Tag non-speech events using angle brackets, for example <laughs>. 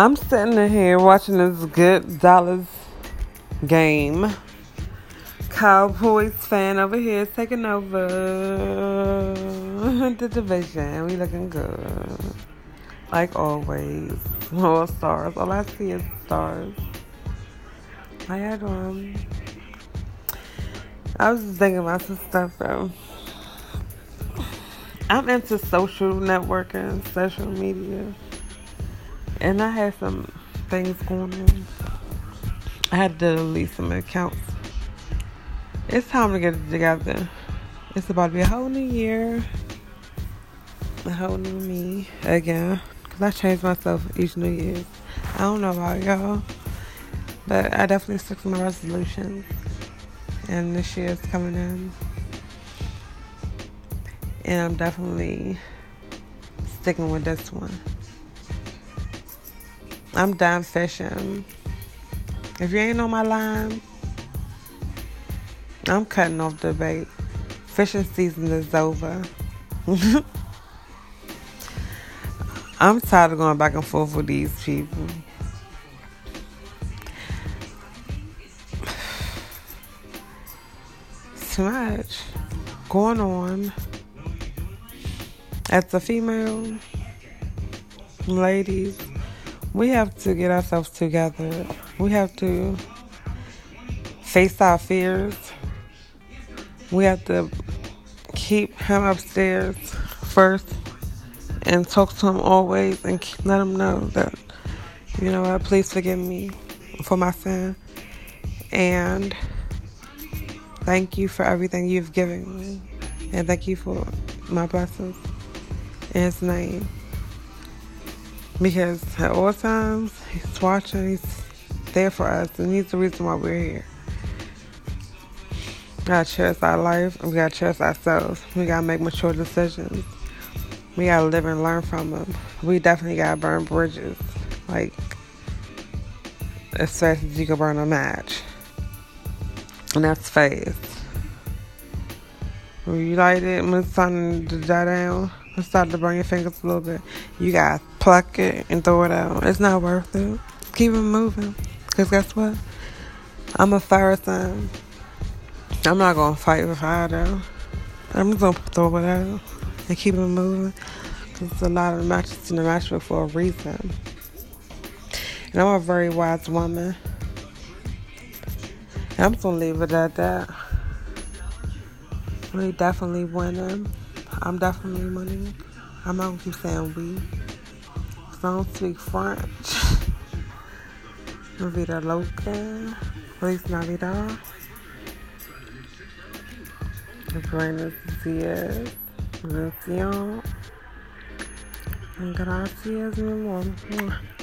I'm sitting in here watching this good Dallas game. Cowboys fan over here taking over the division. We looking good. Like always. All stars. All I see is stars. How y'all doing? I was just thinking about some stuff, bro. I'm into social networking, social media. And I had some things going on. I had to delete some accounts. It's time to get it together. It's about to be a whole new year. A whole new me again. Because I change myself each new year. I don't know about y'all. But I definitely stick to my resolutions. And this year is coming in. And I'm definitely sticking with this one. I'm done fishing. If you ain't on my line, I'm cutting off the bait. Fishing season is over. <laughs> I'm tired of going back and forth with these people. <sighs> Too much going on. As a female, ladies, we have to get ourselves together. We have to face our fears. We have to keep him upstairs first and talk to him always and let him know that, you know what, please forgive me for my sin. And thank you for everything you've given me. And thank you for my blessings. In his name because at all times he's watching, he's there for us, and he's the reason why we're here. We gotta cherish our life, and we gotta cherish ourselves. We gotta make mature decisions. We gotta live and learn from them. We definitely gotta burn bridges, like as fast as you can burn a match, and that's fast. When you light it, when it's starting to die down and start to burn your fingers a little bit, you gotta pluck it and throw it out. It's not worth it. Keep it moving. Because guess what? I'm a fire sign. I'm not gonna fight with fire though. I'm just gonna throw it out and keep it moving. Because a lot of matches in the matchbook for a reason. And I'm a very wise woman. And I'm just gonna leave it at that. We definitely winning. I'm definitely winning. I'm not gonna keep saying we. I don't speak French. Vida loca. Feliz Navidad. Buenos días. Bendición. Gracias, mi amor.